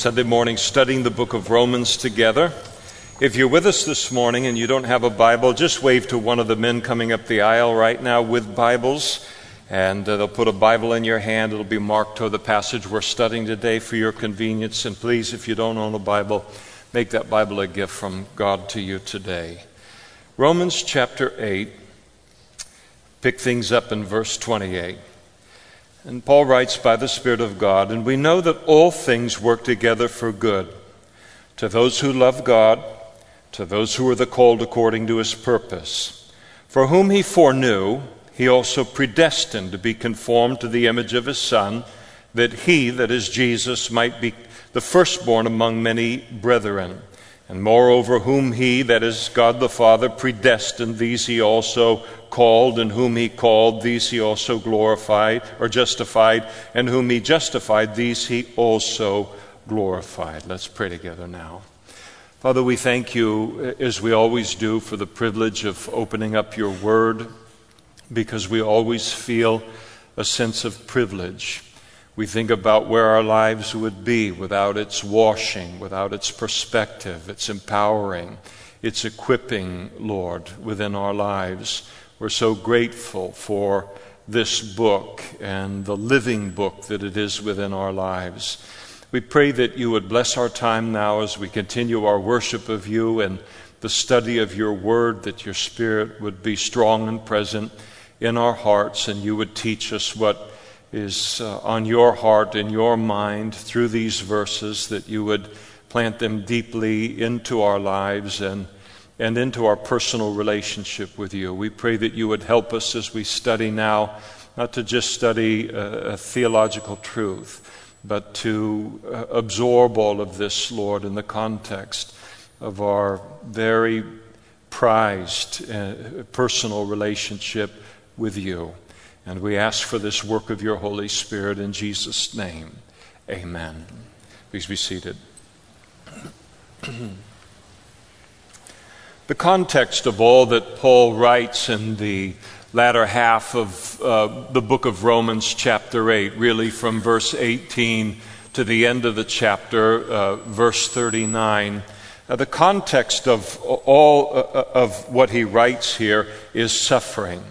Sunday morning studying the book of Romans together. If you're with us this morning and you don't have a Bible, just wave to one of the men coming up the aisle right now with Bibles, and uh, they'll put a Bible in your hand. It'll be marked to the passage we're studying today for your convenience. And please, if you don't own a Bible, make that Bible a gift from God to you today. Romans chapter 8, pick things up in verse 28. And Paul writes by the Spirit of God, and we know that all things work together for good to those who love God to those who are the called according to his purpose. For whom he foreknew, he also predestined to be conformed to the image of his Son, that he, that is Jesus, might be the firstborn among many brethren. And moreover, whom he, that is God the Father, predestined, these he also called, and whom he called, these he also glorified, or justified, and whom he justified, these he also glorified. Let's pray together now. Father, we thank you, uh, as we always do, for the privilege of opening up your word because we always feel a sense of privilege. We think about where our lives would be without its washing, without its perspective, its empowering, its equipping, Lord, within our lives. We're so grateful for this book and the living book that it is within our lives. We pray that you would bless our time now as we continue our worship of you and the study of your word, that your spirit would be strong and present in our hearts, and you would teach us what is uh, on your heart and your mind through these verses, that you would plant them deeply into our lives and, and into our personal relationship with you. We pray that you would help us as we study now, not to just study a, a theological truth but to uh, absorb all of this, Lord, in the context of our very prized uh, personal relationship with you. And we ask for this work of your Holy Spirit in Jesus' name. Amen. Please be seated. the context of all that Paul writes in the latter half of uh, the book of Romans, chapter 8, really from verse 18 to the end of the chapter, uh, verse 39. Uh, the context of all uh, of what he writes here is suffering.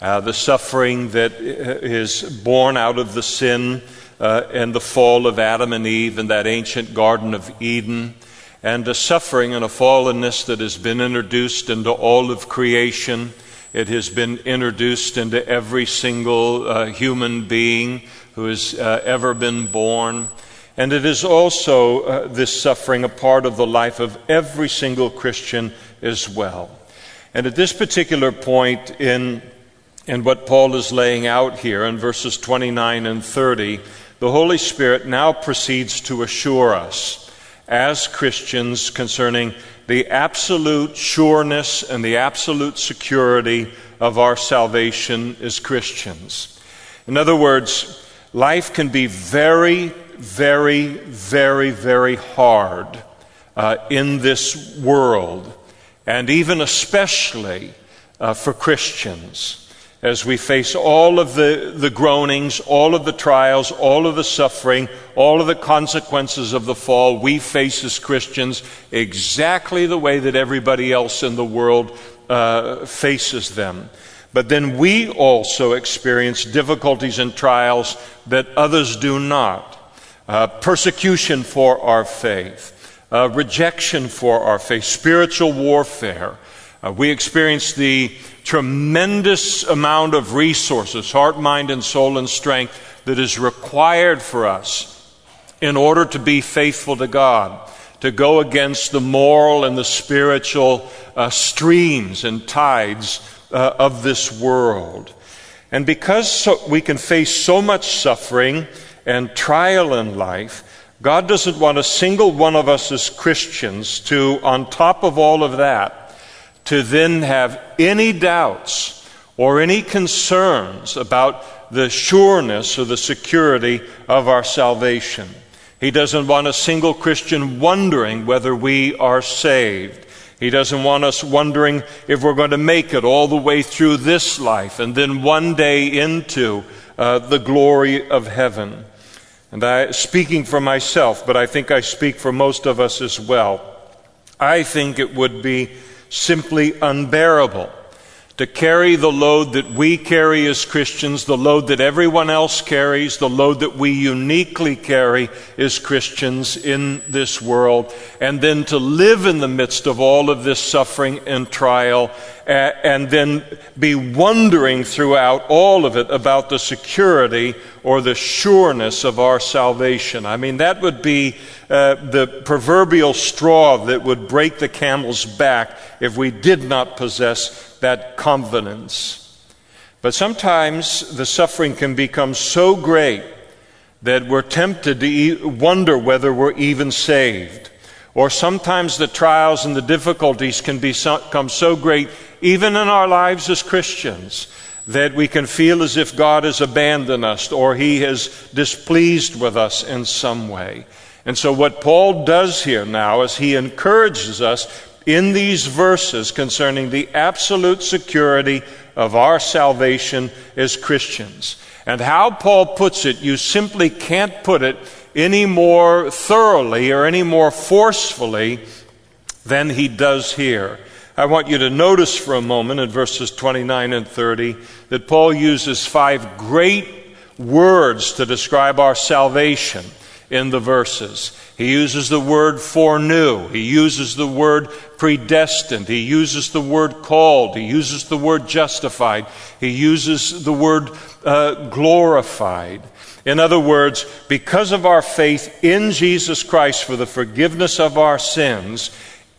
Uh, the suffering that is born out of the sin and the fall of Adam and Eve in that ancient Garden of Eden, and a suffering and a fallenness that has been introduced into all of creation it has been introduced into every single uh, human being who has uh, ever been born. And it is also, uh, this suffering, a part of the life of every single Christian as well. And at this particular point in, in what Paul is laying out here in verses 29 and 30, the Holy Spirit now proceeds to assure us as Christians concerning the absolute sureness and the absolute security of our salvation as Christians. In other words, life can be very, very, very, very hard uh, in this world, and even especially uh, for Christians as we face all of the, the groanings, all of the trials, all of the suffering, all of the consequences of the fall, we face as Christians exactly the way that everybody else in the world uh, faces them. But then we also experience difficulties and trials that others do not. Uh, persecution for our faith, uh, rejection for our faith, spiritual warfare. Uh, we experience the tremendous amount of resources, heart, mind, and soul, and strength that is required for us in order to be faithful to God, to go against the moral and the spiritual uh, streams and tides uh, of this world. And because so, we can face so much suffering and trial in life, God doesn't want a single one of us as Christians to, on top of all of that, to then have any doubts or any concerns about the sureness or the security of our salvation. He doesn't want a single Christian wondering whether we are saved. He doesn't want us wondering if we're going to make it all the way through this life and then one day into uh, the glory of heaven. And I, speaking for myself, but I think I speak for most of us as well, I think it would be simply unbearable to carry the load that we carry as Christians, the load that everyone else carries, the load that we uniquely carry as Christians in this world, and then to live in the midst of all of this suffering and trial, and then be wondering throughout all of it about the security or the sureness of our salvation. I mean, that would be uh, the proverbial straw that would break the camel's back if we did not possess that confidence. But sometimes the suffering can become so great that we're tempted to wonder whether we're even saved. Or sometimes the trials and the difficulties can become so great, even in our lives as Christians, that we can feel as if God has abandoned us or He has displeased with us in some way. And so, what Paul does here now is he encourages us in these verses concerning the absolute security of our salvation as Christians. And how Paul puts it, you simply can't put it any more thoroughly or any more forcefully than he does here. I want you to notice for a moment in verses 29 and 30 that Paul uses five great words to describe our salvation in the verses. He uses the word foreknew. He uses the word predestined. He uses the word called. He uses the word justified. He uses the word uh, glorified. In other words, because of our faith in Jesus Christ for the forgiveness of our sins,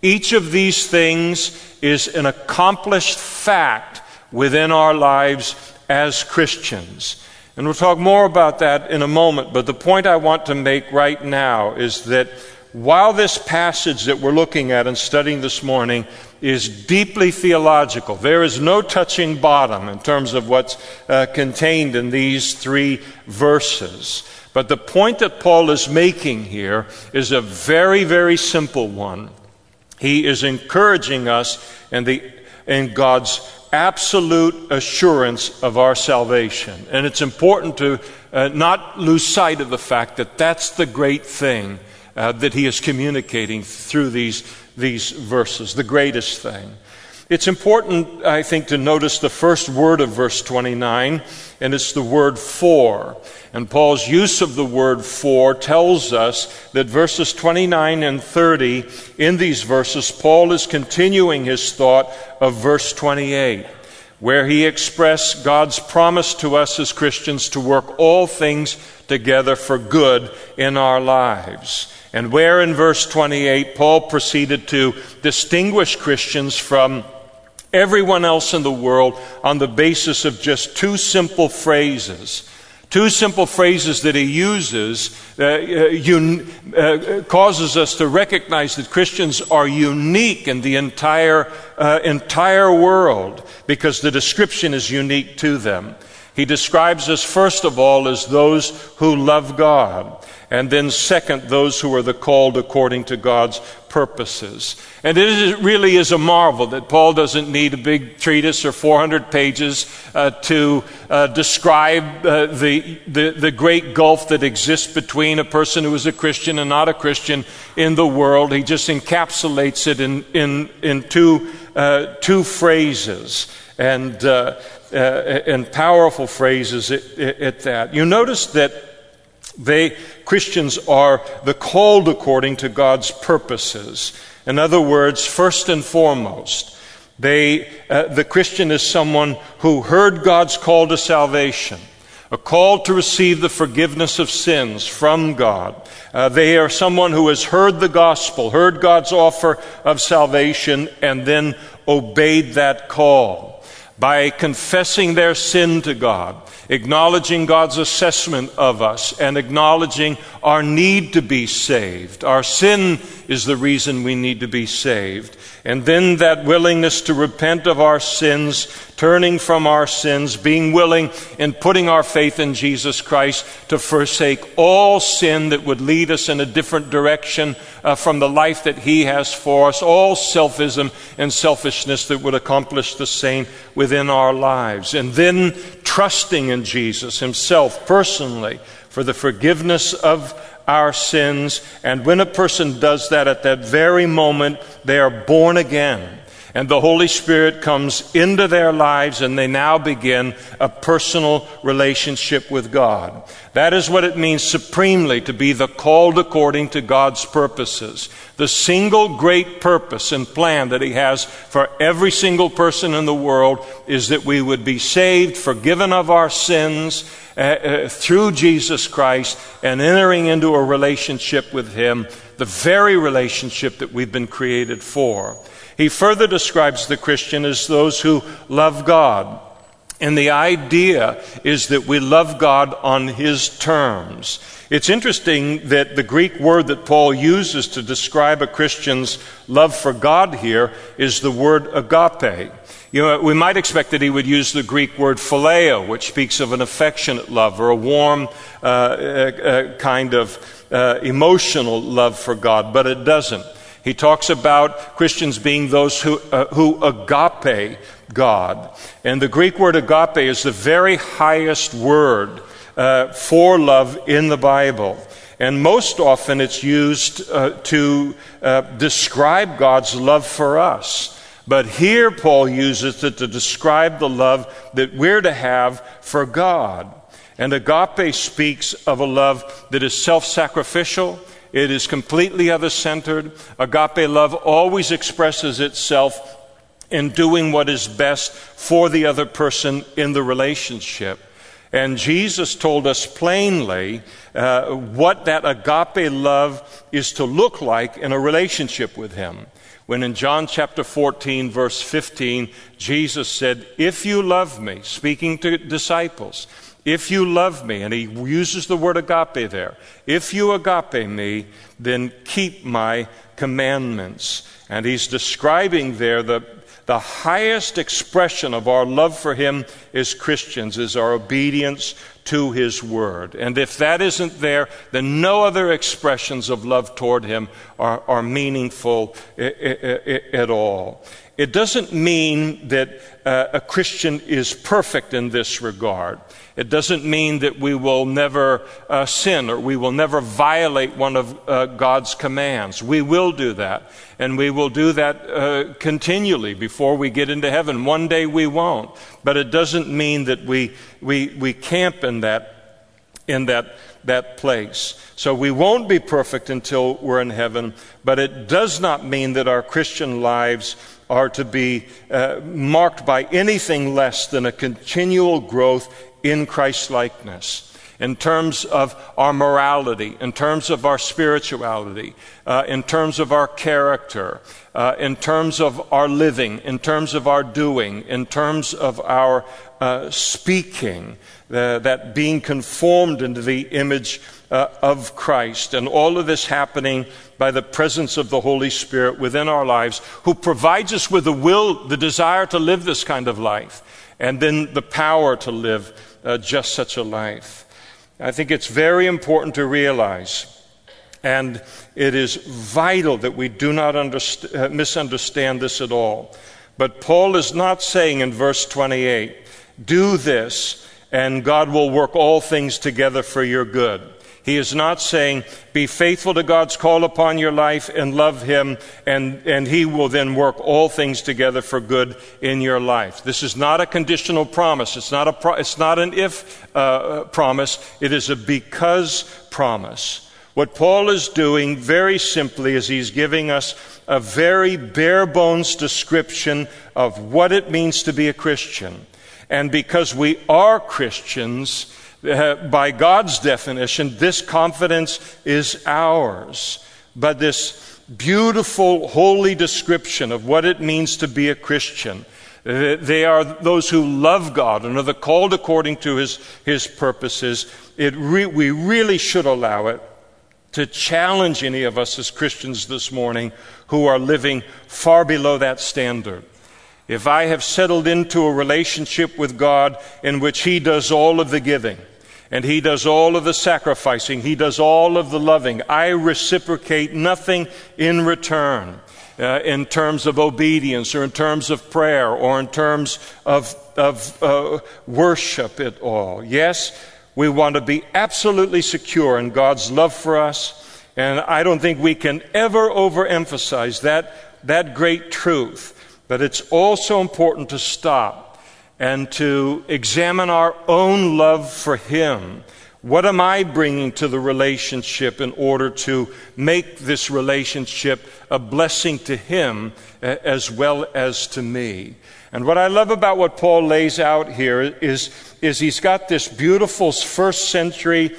each of these things is an accomplished fact within our lives as Christians. And we'll talk more about that in a moment, but the point I want to make right now is that while this passage that we're looking at and studying this morning is deeply theological, there is no touching bottom in terms of what's uh, contained in these three verses. But the point that Paul is making here is a very, very simple one. He is encouraging us in, the, in God's absolute assurance of our salvation. And it's important to uh, not lose sight of the fact that that's the great thing uh, that he is communicating through these, these verses, the greatest thing. It's important, I think, to notice the first word of verse 29, and it's the word for. And Paul's use of the word for tells us that verses 29 and 30, in these verses, Paul is continuing his thought of verse 28, where he expressed God's promise to us as Christians to work all things together for good in our lives. And where in verse 28, Paul proceeded to distinguish Christians from everyone else in the world on the basis of just two simple phrases. Two simple phrases that he uses uh, un- uh, causes us to recognize that Christians are unique in the entire, uh, entire world because the description is unique to them. He describes us, first of all, as those who love God. And then, second, those who are the called according to God's purposes. And it is, really is a marvel that Paul doesn't need a big treatise or 400 pages uh, to uh, describe uh, the, the, the great gulf that exists between a person who is a Christian and not a Christian in the world. He just encapsulates it in, in, in two, uh, two phrases. And, uh, uh, and powerful phrases at, at that. You notice that they, Christians are the called according to God's purposes. In other words, first and foremost, they, uh, the Christian is someone who heard God's call to salvation, a call to receive the forgiveness of sins from God. Uh, they are someone who has heard the gospel, heard God's offer of salvation, and then obeyed that call by confessing their sin to God acknowledging God's assessment of us and acknowledging our need to be saved. Our sin is the reason we need to be saved. And then that willingness to repent of our sins, turning from our sins, being willing and putting our faith in Jesus Christ to forsake all sin that would lead us in a different direction uh, from the life that He has for us, all selfism and selfishness that would accomplish the same within our lives. And then trusting in Jesus Himself personally for the forgiveness of our sins. And when a person does that at that very moment, they are born again. And the Holy Spirit comes into their lives and they now begin a personal relationship with God. That is what it means supremely to be the called according to God's purposes. The single great purpose and plan that He has for every single person in the world is that we would be saved, forgiven of our sins uh, uh, through Jesus Christ, and entering into a relationship with Him, the very relationship that we've been created for. He further describes the Christian as those who love God. And the idea is that we love God on His terms. It's interesting that the Greek word that Paul uses to describe a Christian's love for God here is the word agape. You know, we might expect that he would use the Greek word phileo, which speaks of an affectionate love or a warm uh, uh, uh kind of uh, emotional love for God, but it doesn't. He talks about Christians being those who, uh, who agape God. And the Greek word agape is the very highest word uh, for love in the Bible. And most often it's used uh, to uh, describe God's love for us. But here Paul uses it to describe the love that we're to have for God. And agape speaks of a love that is self sacrificial, it is completely other centered. Agape love always expresses itself in doing what is best for the other person in the relationship. And Jesus told us plainly uh, what that agape love is to look like in a relationship with Him. When in John chapter 14, verse 15, Jesus said, If you love me, speaking to disciples, if you love me, and he uses the word agape there, if you agape me, then keep my commandments. And he's describing there the, the highest expression of our love for him as Christians is our obedience to his word. And if that isn't there, then no other expressions of love toward him are, are meaningful eh, eh, eh, at all. It doesn't mean that uh, a Christian is perfect in this regard. It doesn't mean that we will never uh, sin or we will never violate one of uh, God's commands. We will do that. And we will do that uh, continually before we get into heaven. One day we won't. But it doesn't mean that we, we, we camp in that, in that, that place. So we won't be perfect until we're in heaven. But it does not mean that our Christian lives are to be uh, marked by anything less than a continual growth in Christ likeness. In terms of our morality, in terms of our spirituality, uh, in terms of our character, uh, in terms of our living, in terms of our doing, in terms of our uh, speaking, that being conformed into the image uh, of Christ. And all of this happening by the presence of the Holy Spirit within our lives, who provides us with the will, the desire to live this kind of life, and then the power to live uh, just such a life. I think it's very important to realize. And it is vital that we do not underst- uh, misunderstand this at all. But Paul is not saying in verse 28, do this and God will work all things together for your good. He is not saying, be faithful to God's call upon your life and love Him, and, and He will then work all things together for good in your life. This is not a conditional promise. It's not, a pro- it's not an if uh, promise. It is a because promise. What Paul is doing very simply is he's giving us a very bare bones description of what it means to be a Christian. And because we are Christians, uh, by God's definition, this confidence is ours. But this beautiful, holy description of what it means to be a Christian, uh, they are those who love God and are the called according to His, his purposes. It re- we really should allow it to challenge any of us as Christians this morning who are living far below that standard. If I have settled into a relationship with God in which He does all of the giving, and He does all of the sacrificing, He does all of the loving, I reciprocate nothing in return. Uh, in terms of obedience or in terms of prayer or in terms of, of uh, worship at all. Yes, We want to be absolutely secure in God's love for us. And I don't think we can ever overemphasize that, that great truth. But it's also important to stop and to examine our own love for Him. What am I bringing to the relationship in order to make this relationship a blessing to Him as well as to me? And what I love about what Paul lays out here is, is he's got this beautiful first century,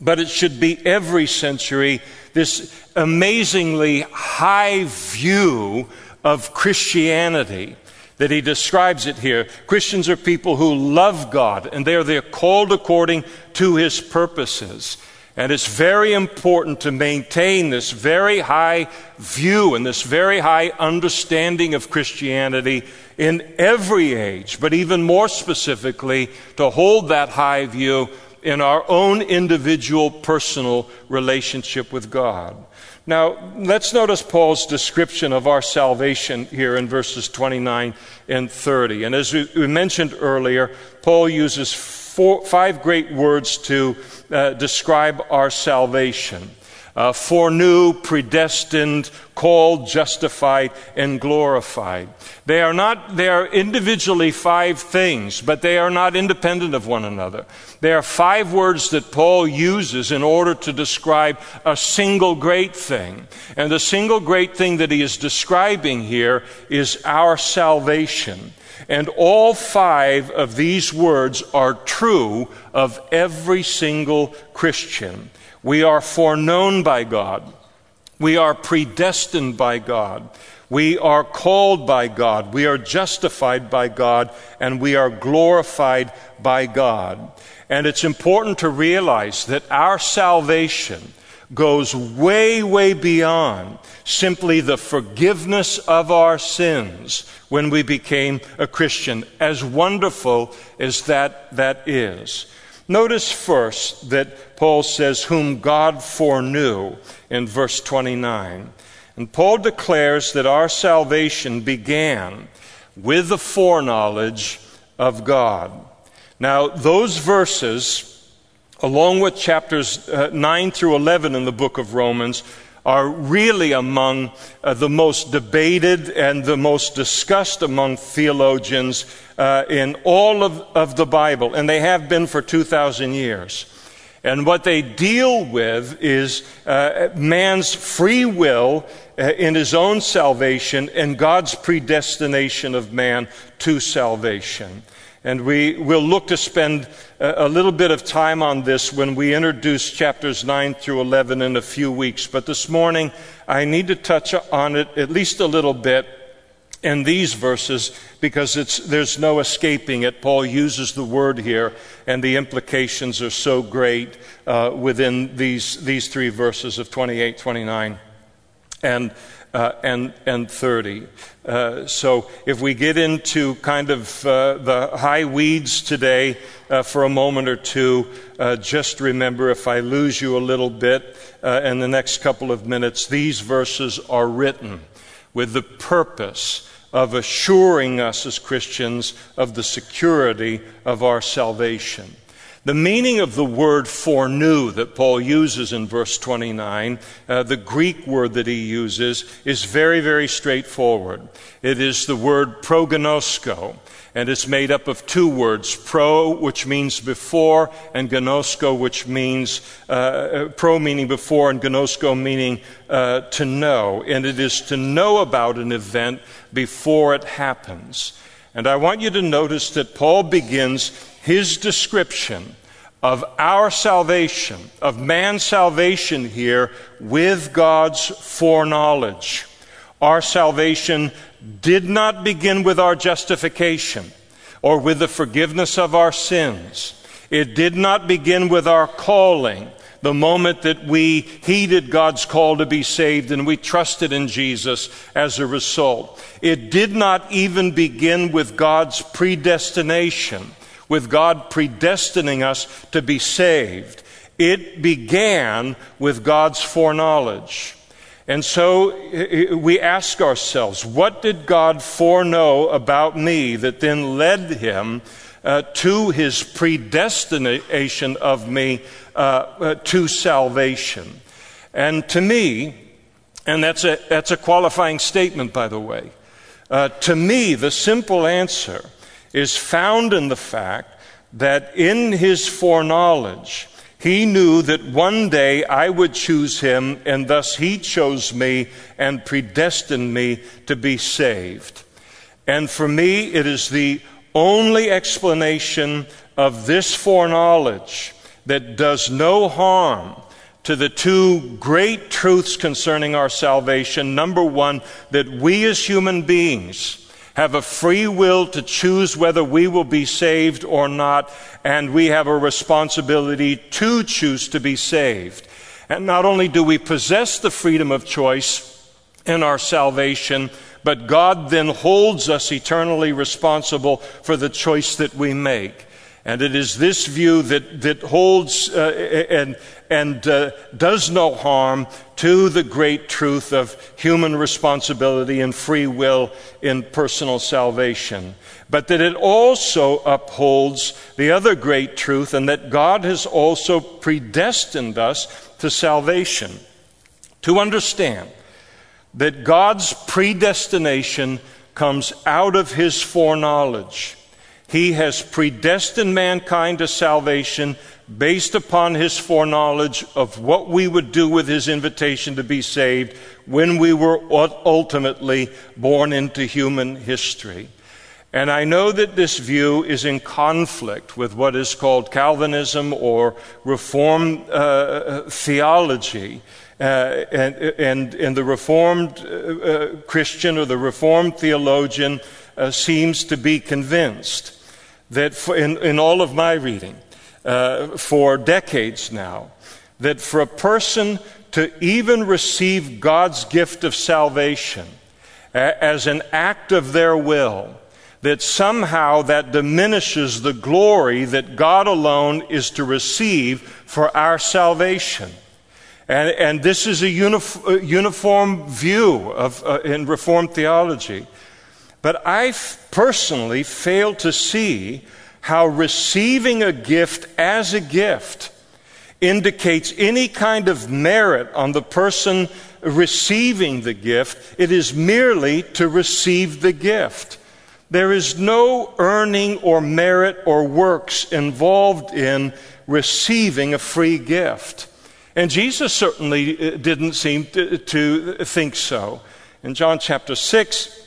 but it should be every century, this amazingly high view of Christianity that he describes it here. Christians are people who love God and they're, they're called according to his purposes. And it's very important to maintain this very high view and this very high understanding of Christianity in every age, but even more specifically, to hold that high view in our own individual personal relationship with God. Now, let's notice Paul's description of our salvation here in verses 29 and 30. And as we mentioned earlier, Paul uses four, five great words to uh, describe our salvation uh, foreknew, predestined, called, justified, and glorified. They are not, they are individually five things, but they are not independent of one another. There are five words that Paul uses in order to describe a single great thing. And the single great thing that he is describing here is our salvation. And all five of these words are true of every single Christian. We are foreknown by God. We are predestined by God. We are called by God. We are justified by God. And we are glorified by God. And it's important to realize that our salvation goes way, way beyond simply the forgiveness of our sins when we became a Christian, as wonderful as that, that is. Notice first that Paul says, Whom God foreknew in verse 29. And Paul declares that our salvation began with the foreknowledge of God. Now, those verses, along with chapters uh, 9 through 11 in the book of Romans, are really among uh, the most debated and the most discussed among theologians uh, in all of, of the Bible, and they have been for 2,000 years. And what they deal with is uh, man's free will uh, in his own salvation and God's predestination of man to salvation. And we will look to spend a little bit of time on this when we introduce chapters 9 through 11 in a few weeks. But this morning, I need to touch on it at least a little bit in these verses because there's no escaping it. Paul uses the word here, and the implications are so great uh, within these, these three verses of 28, 29, and uh, and, and 30. Uh, so if we get into kind of uh, the high weeds today uh, for a moment or two, uh, just remember if I lose you a little bit uh, in the next couple of minutes, these verses are written with the purpose of assuring us as Christians of the security of our salvation. The meaning of the word foreknew that Paul uses in verse 29, uh, the Greek word that he uses, is very, very straightforward. It is the word prognosko, and it's made up of two words pro, which means before, and gnosko, which means uh, uh, pro meaning before, and gnosko meaning uh, to know. And it is to know about an event before it happens. And I want you to notice that Paul begins his description of our salvation, of man's salvation here, with God's foreknowledge. Our salvation did not begin with our justification or with the forgiveness of our sins. It did not begin with our calling, the moment that we heeded God's call to be saved and we trusted in Jesus as a result. It did not even begin with God's predestination with God predestining us to be saved. It began with God's foreknowledge. And so we ask ourselves, what did God foreknow about me that then led him uh, to his predestination of me uh, uh, to salvation. And to me, and that's a, that's a qualifying statement, by the way, uh, to me, the simple answer is found in the fact that in his foreknowledge, he knew that one day I would choose him, and thus he chose me and predestined me to be saved. And for me, it is the only explanation of this foreknowledge that does no harm to the two great truths concerning our salvation. Number one, that we as human beings have a free will to choose whether we will be saved or not, and we have a responsibility to choose to be saved. And not only do we possess the freedom of choice in our salvation, but God then holds us eternally responsible for the choice that we make. And it is this view that, that holds uh, and, and uh, does no harm to the great truth of human responsibility and free will in personal salvation. But that it also upholds the other great truth, and that God has also predestined us to salvation. To understand that God's predestination comes out of his foreknowledge. He has predestined mankind to salvation based upon his foreknowledge of what we would do with his invitation to be saved when we were ultimately born into human history. And I know that this view is in conflict with what is called Calvinism or Reformed uh, theology. Uh, and, and, and, the Reformed uh, uh Christian or the Reformed theologian uh, seems to be convinced that for, in, in all of my reading uh, for decades now, that for a person to even receive God's gift of salvation as an act of their will, that somehow that diminishes the glory that God alone is to receive for our salvation. And, and this is a unif- uniform view of, uh, in Reformed theology. But I personally fail to see how receiving a gift as a gift indicates any kind of merit on the person receiving the gift. It is merely to receive the gift. There is no earning or merit or works involved in receiving a free gift. And Jesus certainly uh, didn't seem to, to think so. In John chapter 6,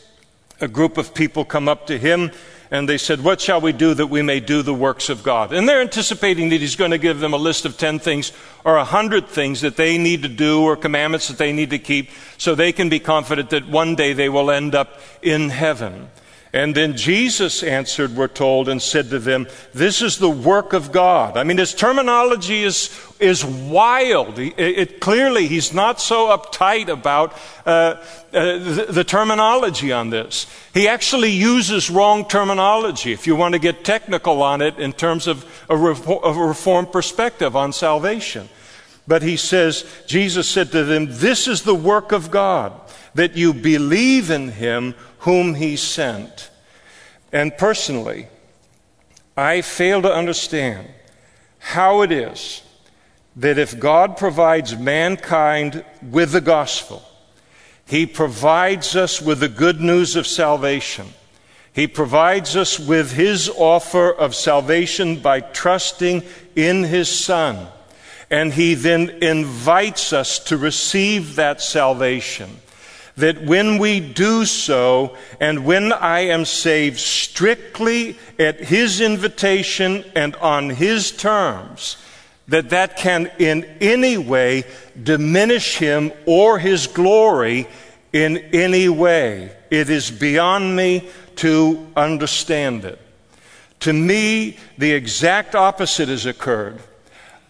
a group of people come up to him and they said, What shall we do that we may do the works of God? And they're anticipating that he's going to give them a list of 10 things or 100 things that they need to do or commandments that they need to keep so they can be confident that one day they will end up in heaven. And then Jesus answered, we're told, and said to them, This is the work of God. I mean, his terminology is, is wild. It, it clearly, he's not so uptight about uh, uh, the, the terminology on this. He actually uses wrong terminology, if you want to get technical on it, in terms of a, of a reform perspective on salvation. But he says, Jesus said to them, This is the work of God, that you believe in him whom he sent. And personally, I fail to understand how it is that if God provides mankind with the gospel, he provides us with the good news of salvation. He provides us with His offer of salvation by trusting in His Son. And He then invites us to receive that salvation that when we do so, and when I am saved strictly at His invitation and on His terms, that that can in any way diminish Him or His glory in any way. It is beyond me to understand it. To me, the exact opposite has occurred.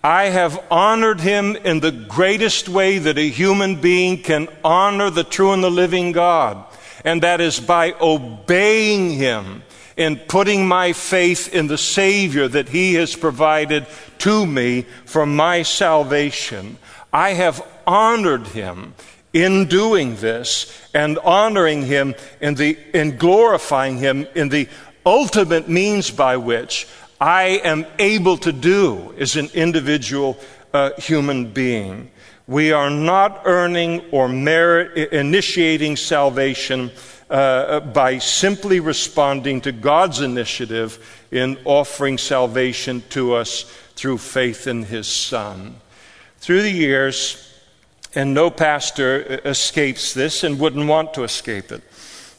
I have honored him in the greatest way that a human being can honor the true and the living God, and that is by obeying him and putting my faith in the Savior that he has provided to me for my salvation. I have honored him in doing this and honoring him in, the, in glorifying him in the ultimate means by which I am able to do as an individual uh, human being. We are not earning or merit, initiating salvation uh, by simply responding to God's initiative in offering salvation to us through faith in His Son. Through the years, and no pastor escapes this and wouldn't want to escape it.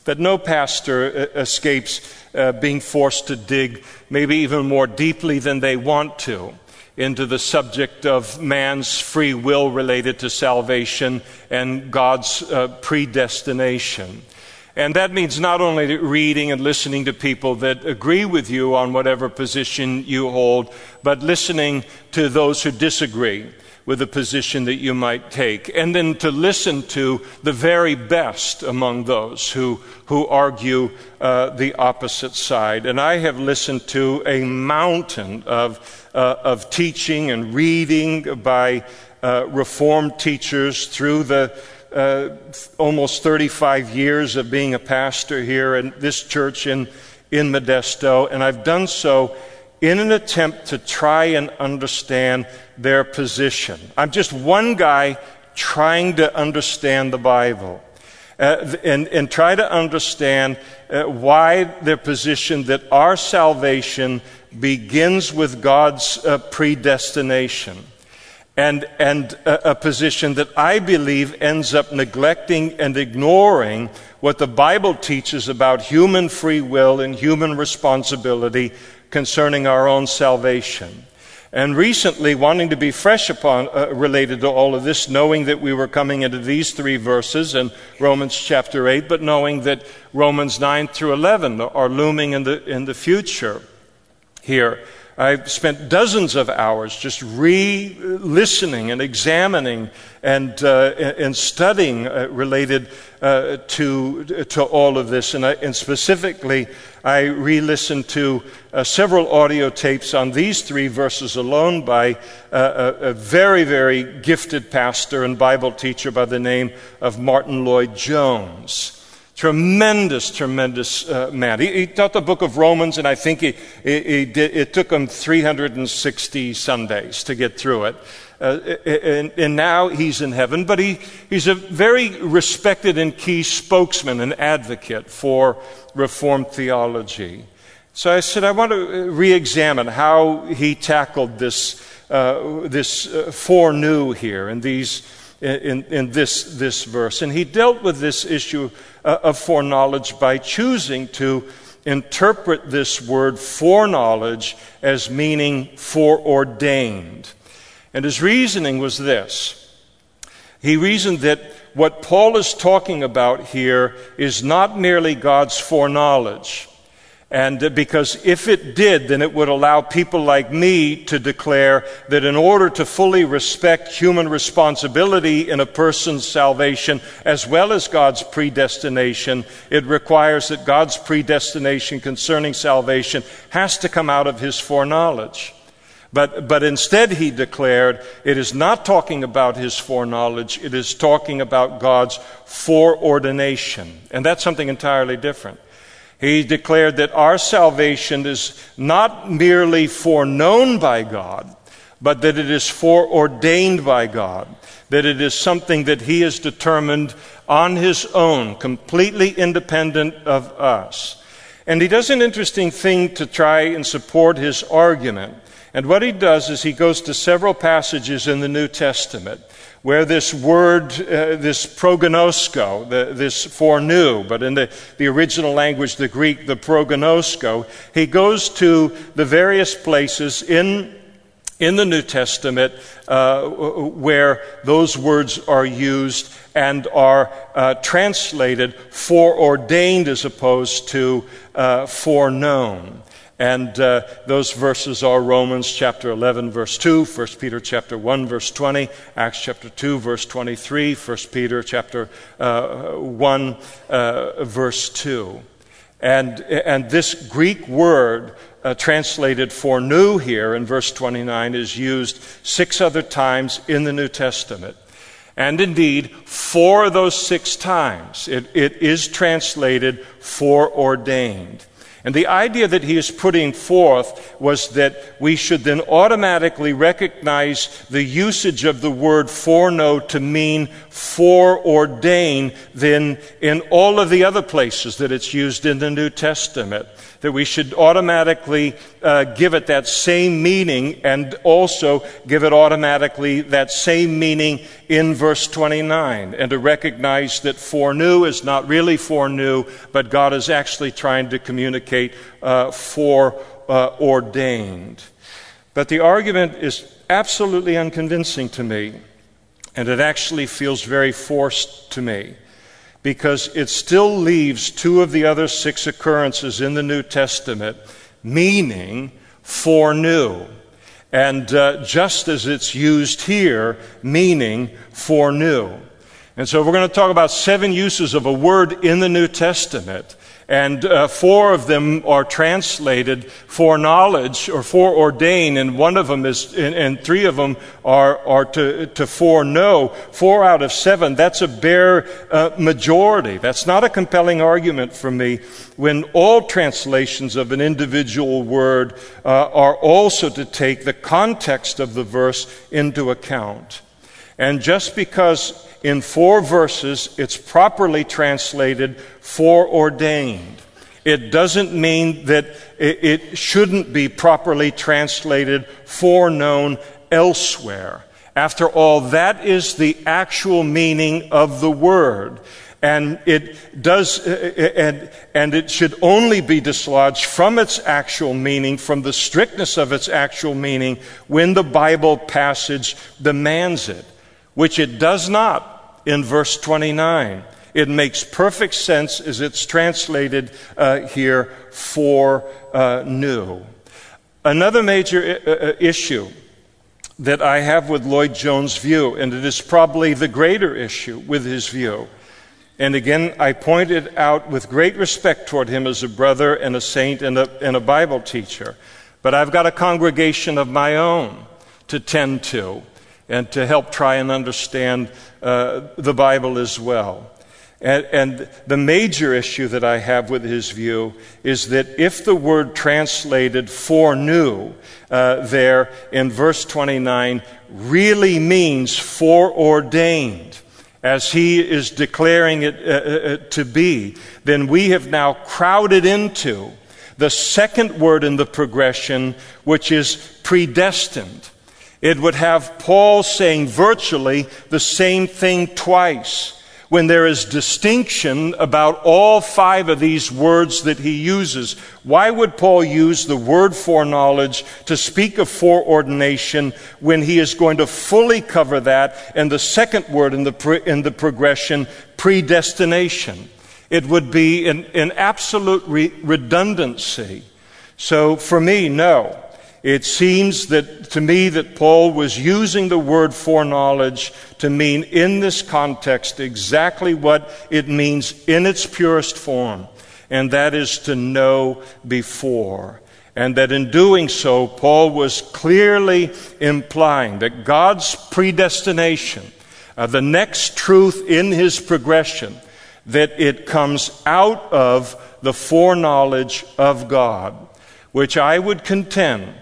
But no pastor escapes uh, being forced to dig maybe even more deeply than they want to into the subject of man's free will related to salvation and God's uh, predestination. And that means not only reading and listening to people that agree with you on whatever position you hold, but listening to those who disagree with the position that you might take, and then to listen to the very best among those who, who argue uh, the opposite side. And I have listened to a mountain of, uh, of teaching and reading by uh, Reformed teachers through the uh, almost 35 years of being a pastor here in this church in, in Modesto, and I've done so in an attempt to try and understand their position. I'm just one guy trying to understand the Bible. Uh, and, and, try to understand uh, why their position that our salvation begins with God's uh, predestination. And, and a, a position that I believe ends up neglecting and ignoring what the Bible teaches about human free will and human responsibility concerning our own salvation. And recently, wanting to be fresh upon, uh, related to all of this, knowing that we were coming into these three verses in Romans chapter 8, but knowing that Romans 9 through 11 are looming in the, in the future here. I've spent dozens of hours just re listening and examining and, uh, and studying uh, related uh, to, to all of this. And, I, and specifically, I re listened to uh, several audio tapes on these three verses alone by uh, a, a, very, very gifted pastor and Bible teacher by the name of Martyn Lloyd-Jones. Tremendous, tremendous uh, man. He, he, taught the book of Romans, and I think he, he, he did, it took him 360 Sundays to get through it. Uh, and, and, now he's in heaven, but he, he's a very respected and key spokesman and advocate for Reformed theology. So I said, I want to re examine how he tackled this, uh, this uh, foreknew here in, these, in, in this, this verse. And he dealt with this issue uh, of foreknowledge by choosing to interpret this word foreknowledge as meaning foreordained. And his reasoning was this. He reasoned that what Paul is talking about here is not merely God's foreknowledge, and uh, because if it did, then it would allow people like me to declare that in order to fully respect human responsibility in a person's salvation, as well as God's predestination, it requires that God's predestination concerning salvation has to come out of his foreknowledge. But, but instead, he declared, it is not talking about his foreknowledge, it is talking about God's foreordination. And that's something entirely different. He declared that our salvation is not merely foreknown by God, but that it is foreordained by God, that it is something that He has determined on His own, completely independent of us. And He does an interesting thing to try and support His argument. And what He does is He goes to several passages in the New Testament where this word, uh, this prognosko, the, this foreknew, but in the, the original language, the Greek, the prognosko, he goes to the various places in in the New Testament uh, where those words are used and are uh, translated foreordained as opposed to uh, foreknown. And uh, those verses are Romans chapter 11, verse 2, 1 Peter chapter 1, verse 20, Acts chapter 2, verse 23, 1 Peter chapter uh, 1, uh, verse 2. And, and this Greek word uh, translated new here in verse 29 is used six other times in the New Testament. And indeed, four of those six times, it, it is translated foreordained. And the idea that he is putting forth was that we should then automatically recognize the usage of the word foreknow to mean foreordain than in all of the other places that it's used in the New Testament that we should automatically uh, give it that same meaning and also give it automatically that same meaning in verse 29 and to recognize that foreknew is not really foreknew, but God is actually trying to communicate uh, foreordained. But the argument is absolutely unconvincing to me, and it actually feels very forced to me because it still leaves two of the other six occurrences in the New Testament meaning foreknew. And uh, just as it's used here, meaning foreknew. And so we're going to talk about seven uses of a word in the New Testament and uh, four of them are translated foreknowledge or foreordain, and one of them is, and, and three of them are, are to, to foreknow. Four out of seven, that's a bare uh, majority. That's not a compelling argument for me when all translations of an individual word uh, are also to take the context of the verse into account. And just because in four verses, it's properly translated foreordained. It doesn't mean that it shouldn't be properly translated foreknown elsewhere. After all, that is the actual meaning of the word. And it does, uh, uh, and, and it should only be dislodged from its actual meaning, from the strictness of its actual meaning, when the Bible passage demands it which it does not in verse 29. It makes perfect sense as it's translated uh, here for uh, new. Another major I- uh, uh, issue that I have with Lloyd-Jones' view, and it is probably the greater issue with his view. And again, I point it out with great respect toward him as a brother and a saint and a, and a Bible teacher. But I've got a congregation of my own to tend to and to help try and understand uh, the Bible as well. And, and, the major issue that I have with his view is that if the word translated foreknew uh, there in verse 29 really means foreordained, as he is declaring it uh, uh, uh, to be, then we have now crowded into the second word in the progression, which is predestined. It would have Paul saying virtually the same thing twice when there is distinction about all five of these words that he uses. Why would Paul use the word foreknowledge to speak of foreordination when he is going to fully cover that and the second word in the, in the progression, predestination? It would be an, an absolute re- redundancy. So for me, no. It seems that to me that Paul was using the word foreknowledge to mean in this context exactly what it means in its purest form, and that is to know before. And that in doing so, Paul was clearly implying that God's predestination, uh, the next truth in his progression, that it comes out of the foreknowledge of God, which I would contend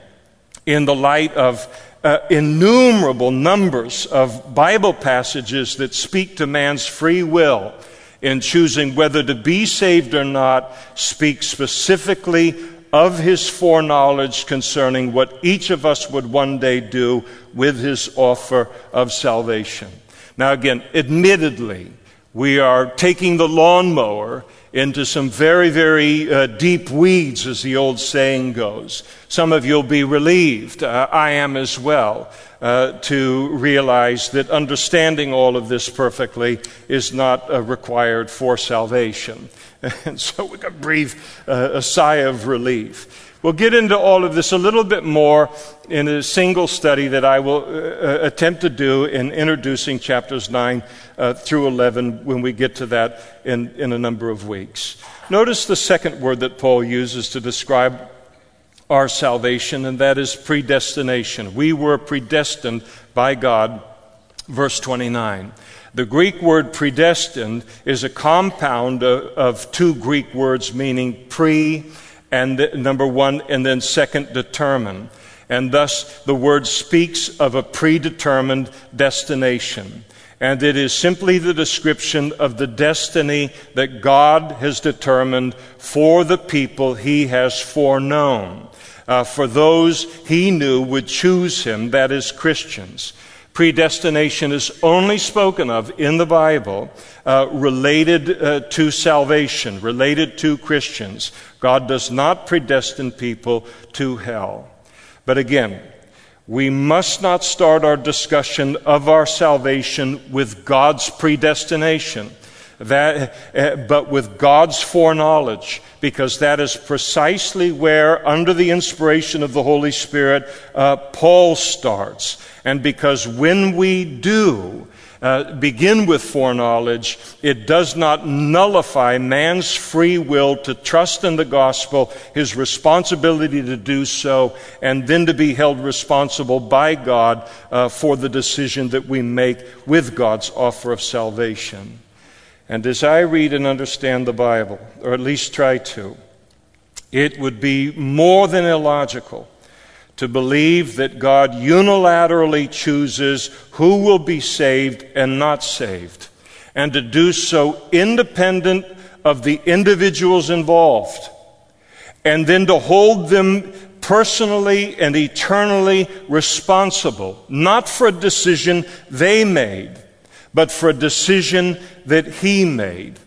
in the light of uh, innumerable numbers of Bible passages that speak to man's free will in choosing whether to be saved or not, speak specifically of his foreknowledge concerning what each of us would one day do with his offer of salvation. Now, again, admittedly, we are taking the lawnmower into some very, very uh, deep weeds, as the old saying goes. Some of you will be relieved. Uh, I am as well. Uh, to realize that understanding all of this perfectly is not uh, required for salvation. And so we can breathe uh, a sigh of relief. We'll get into all of this a little bit more in a single study that I will uh, uh attempt to do in introducing chapters 9 uh, through 11 when we get to that in, in a number of weeks. Notice the second word that Paul uses to describe our salvation, and that is predestination. We were predestined by God, verse 29. The Greek word predestined is a compound of, of two Greek words meaning pre and number one, and then second, determine. And thus the word speaks of a predetermined destination. And it is simply the description of the destiny that God has determined for the people he has foreknown, uh, for those he knew would choose him, that is, Christians. Predestination is only spoken of in the Bible uh, related uh, to salvation, related to Christians. God does not predestine people to hell. But again, we must not start our discussion of our salvation with God's predestination, that, uh, but with God's foreknowledge, because that is precisely where, under the inspiration of the Holy Spirit, uh, Paul starts. And because when we do, uh, begin with foreknowledge, it does not nullify man's free will to trust in the gospel, his responsibility to do so, and then to be held responsible by God uh, for the decision that we make with God's offer of salvation. And as I read and understand the Bible, or at least try to, it would be more than illogical to believe that God unilaterally chooses who will be saved and not saved, and to do so independent of the individuals involved, and then to hold them personally and eternally responsible, not for a decision they made, but for a decision that He made.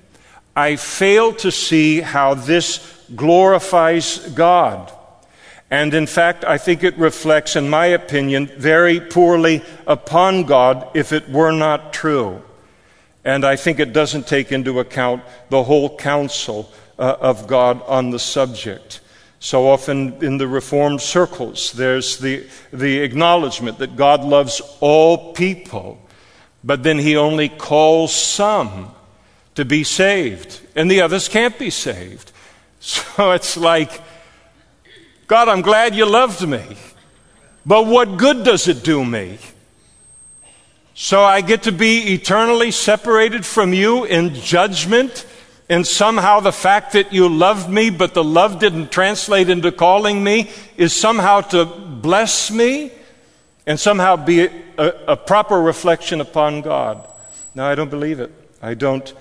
I fail to see how this glorifies God. And in fact, I think it reflects, in my opinion, very poorly upon God if it were not true. And I think it doesn't take into account the whole counsel uh, of God on the subject. So often in the Reformed circles, there's the, the acknowledgement that God loves all people, but then He only calls some to be saved, and the others can't be saved. So it's like, God, I'm glad you loved me. But what good does it do me? So I get to be eternally separated from you in judgment, and somehow the fact that you loved me, but the love didn't translate into calling me, is somehow to bless me and somehow be a, a, proper reflection upon God. No, I don't believe it. I don't,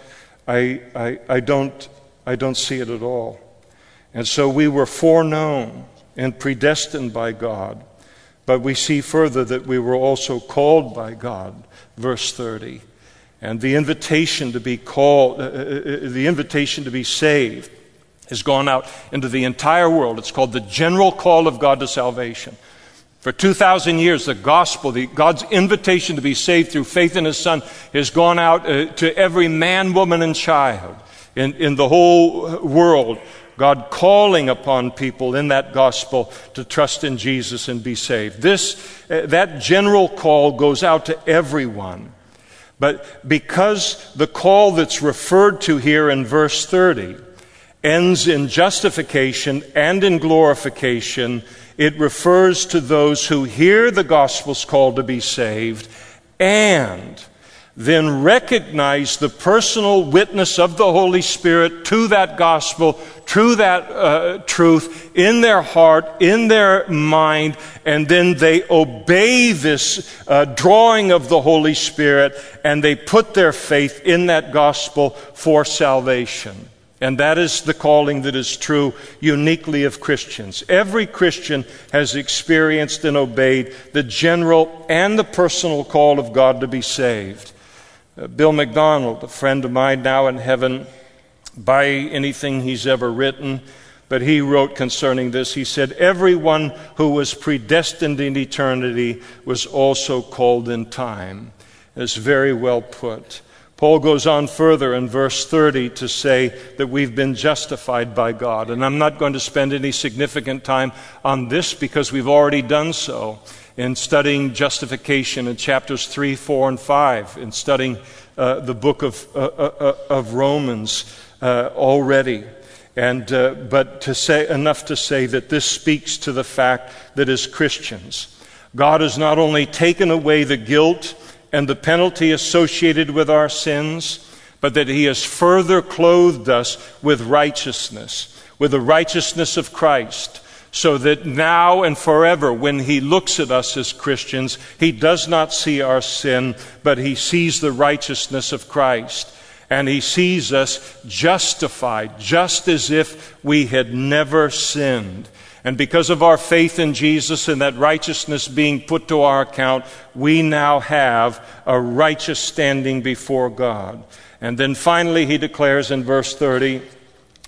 I, I, I don't, I don't see it at all. And so we were foreknown and predestined by God. But we see further that we were also called by God, verse 30. And the invitation to be called, uh, uh, uh, the invitation to be saved has gone out into the entire world. It's called the general call of God to salvation. For 2,000 years, the gospel, the, God's invitation to be saved through faith in His Son, has gone out uh, to every man, woman, and child in, in the whole world. God calling upon people in that gospel to trust in Jesus and be saved. This, uh, that general call goes out to everyone. But because the call that's referred to here in verse 30 ends in justification and in glorification, it refers to those who hear the gospel's call to be saved and then recognize the personal witness of the Holy Spirit to that gospel, to that uh, truth in their heart, in their mind, and then they obey this uh, drawing of the Holy Spirit and they put their faith in that gospel for salvation. And that is the calling that is true uniquely of Christians. Every Christian has experienced and obeyed the general and the personal call of God to be saved. Uh, Bill MacDonald, a friend of mine now in heaven, by anything he's ever written, but he wrote concerning this. He said, Everyone who was predestined in eternity was also called in time. It's very well put. Paul goes on further in verse 30 to say that we've been justified by God. And I'm not going to spend any significant time on this because we've already done so in studying justification in chapters 3, 4, and 5, in studying uh, the book of, uh, uh, uh of Romans uh, already. And, uh, but to say, enough to say that this speaks to the fact that as Christians, God has not only taken away the guilt and the penalty associated with our sins, but that He has further clothed us with righteousness with the righteousness of Christ, so that now and forever, when he looks at us as Christians, he does not see our sin, but he sees the righteousness of Christ. And he sees us justified, just as if we had never sinned. And because of our faith in Jesus and that righteousness being put to our account, we now have a righteous standing before God. And then finally, he declares in verse 30,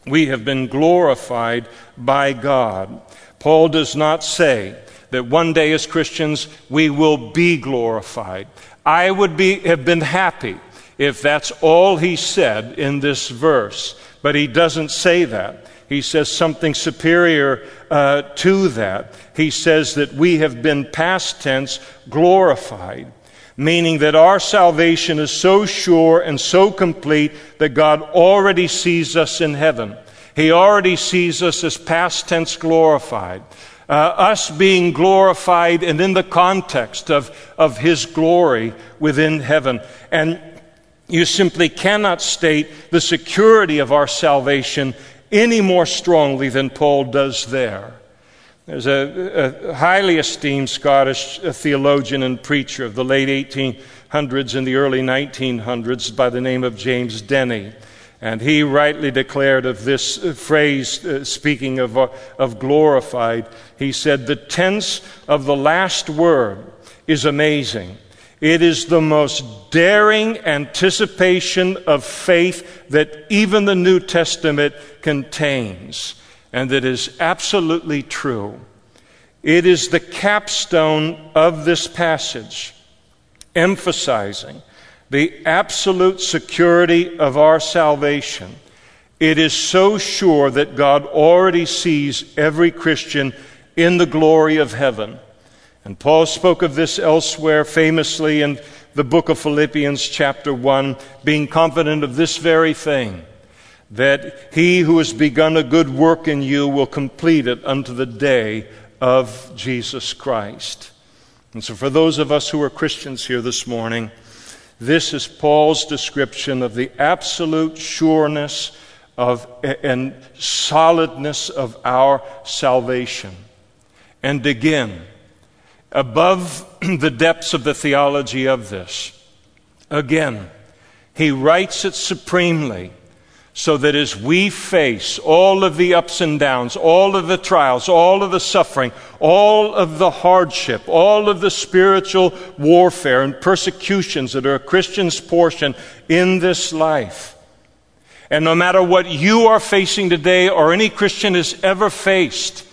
we have been glorified by God. Paul does not say that one day as Christians we will be glorified. I would be, have been happy if that's all he said in this verse, but he doesn't say that. He says something superior uh, to that. He says that we have been past tense glorified, meaning that our salvation is so sure and so complete that God already sees us in heaven. He already sees us as past tense glorified. Uh, us being glorified and in the context of, of His glory within heaven. And you simply cannot state the security of our salvation any more strongly than Paul does there. There's a, a highly esteemed Scottish theologian and preacher of the late 1800s and the early 1900s by the name of James Denney. And he rightly declared of this phrase, uh, speaking of, uh, of glorified, he said, The tense of the last word is amazing. It is the most daring anticipation of faith that even the New Testament contains, and that is absolutely true. It is the capstone of this passage, emphasizing the absolute security of our salvation. It is so sure that God already sees every Christian in the glory of heaven. And Paul spoke of this elsewhere famously in the book of Philippians, chapter 1, being confident of this very thing that he who has begun a good work in you will complete it unto the day of Jesus Christ. And so, for those of us who are Christians here this morning, this is Paul's description of the absolute sureness of, and solidness of our salvation. And again, above the depths of the theology of this. Again, he writes it supremely so that as we face all of the ups and downs, all of the trials, all of the suffering, all of the hardship, all of the spiritual warfare and persecutions that are a Christian's portion in this life, and no matter what you are facing today or any Christian has ever faced,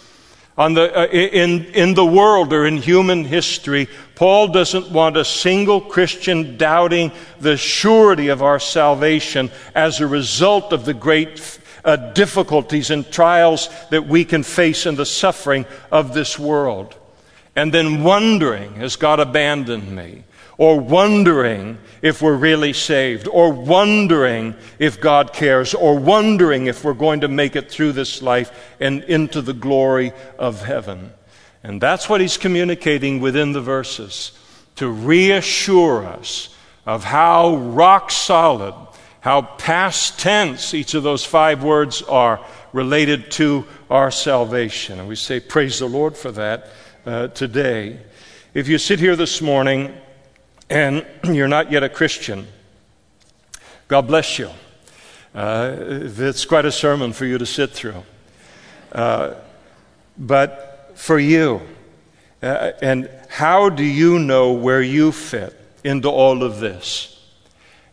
the, uh, in, in the world or in human history, Paul doesn't want a single Christian doubting the surety of our salvation as a result of the great uh, difficulties and trials that we can face in the suffering of this world. And then wondering, has God abandoned me? Or wondering if we're really saved, or wondering if God cares, or wondering if we're going to make it through this life and into the glory of heaven. And that's what he's communicating within the verses to reassure us of how rock solid, how past tense each of those five words are related to our salvation. And we say, Praise the Lord for that uh, today. If you sit here this morning, and you're not yet a Christian, God bless you. Uh, it's quite a sermon for you to sit through. Uh, but for you, uh, and how do you know where you fit into all of this?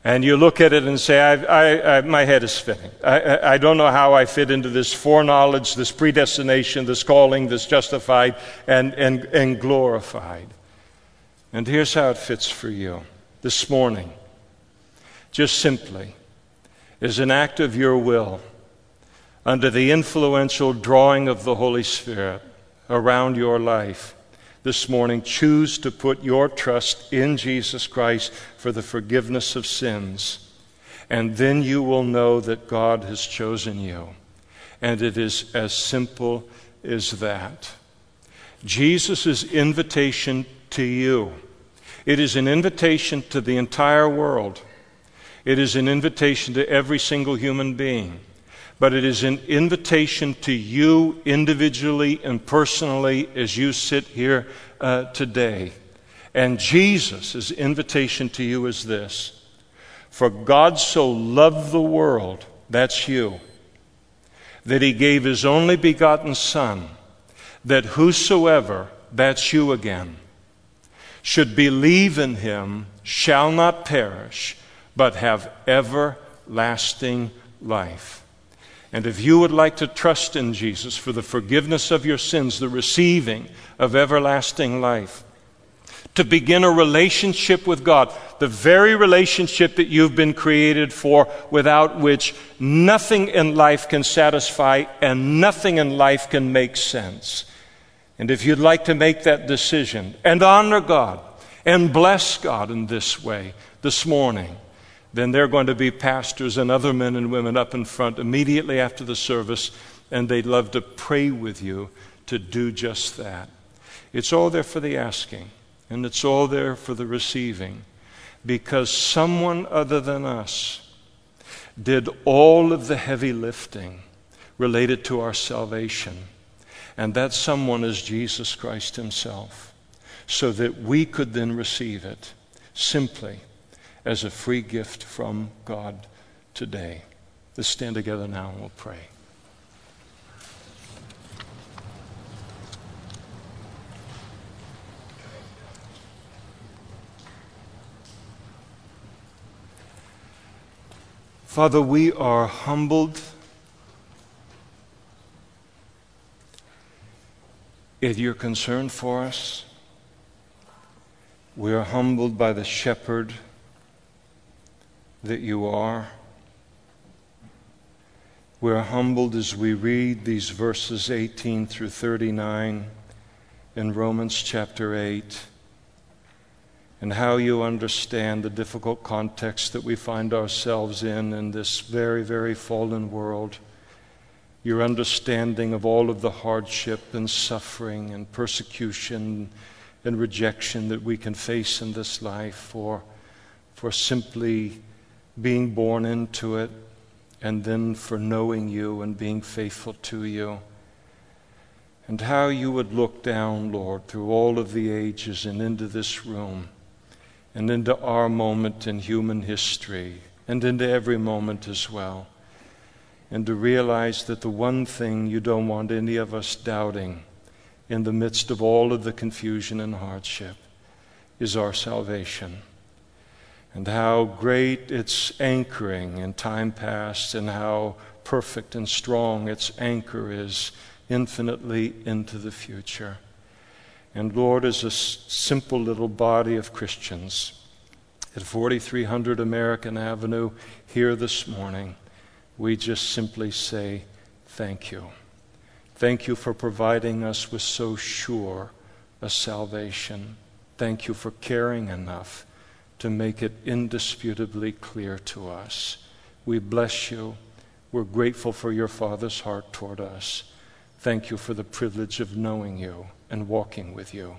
And you look at it and say, I, I, I, my head is fitting. I, don't know how I fit into this foreknowledge, this predestination, this calling, this justified and, and, and glorified. And here's how it fits for you this morning. Just simply, as an act of your will, under the influential drawing of the Holy Spirit around your life, this morning, choose to put your trust in Jesus Christ for the forgiveness of sins. And then you will know that God has chosen you. And it is as simple as that. Jesus' invitation to you. It is an invitation to the entire world. It is an invitation to every single human being but it is an invitation to you individually and personally as you sit here uh, today. And Jesus' invitation to you is this For God so loved the world, that's you, that he gave his only begotten Son, that whosoever, that's you again, should believe in him shall not perish, but have everlasting life. And if you would like to trust in Jesus for the forgiveness of your sins, the receiving of everlasting life, to begin a relationship with God, the very relationship that you've been created for, without which nothing in life can satisfy and nothing in life can make sense. And if you'd like to make that decision and honor God and bless God in this way this morning, then there are going to be pastors and other men and women up in front immediately after the service, and they'd love to pray with you to do just that. It's all there for the asking. And it's all there for the receiving because someone other than us did all of the heavy lifting related to our salvation. And that someone is Jesus Christ Himself, so that we could then receive it simply as a free gift from God today. Let's stand together now and we'll pray. Father, we are humbled at your concern for us. We are humbled by the shepherd that you are. We are humbled as we read these verses 18 through 39 in Romans chapter 8 and how you understand the difficult context that we find ourselves in in this very, very fallen world. Your understanding of all of the hardship and suffering and persecution and rejection that we can face in this life for, for simply being born into it and then for knowing you and being faithful to you. And how you would look down, Lord, through all of the ages and into this room and into our moment in human history and into every moment as well. And to realize that the one thing you don't want any of us doubting in the midst of all of the confusion and hardship is our salvation. And how great its anchoring in time past, and how perfect and strong its anchor is infinitely into the future. And Lord, as a simple little body of Christians at 4300 American Avenue here this morning, we just simply say, Thank you. Thank you for providing us with so sure a salvation. Thank you for caring enough to make it indisputably clear to us. We bless you. We're grateful for your Father's heart toward us. Thank you for the privilege of knowing you and walking with you.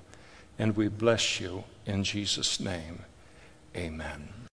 And we bless you in Jesus' name. Amen.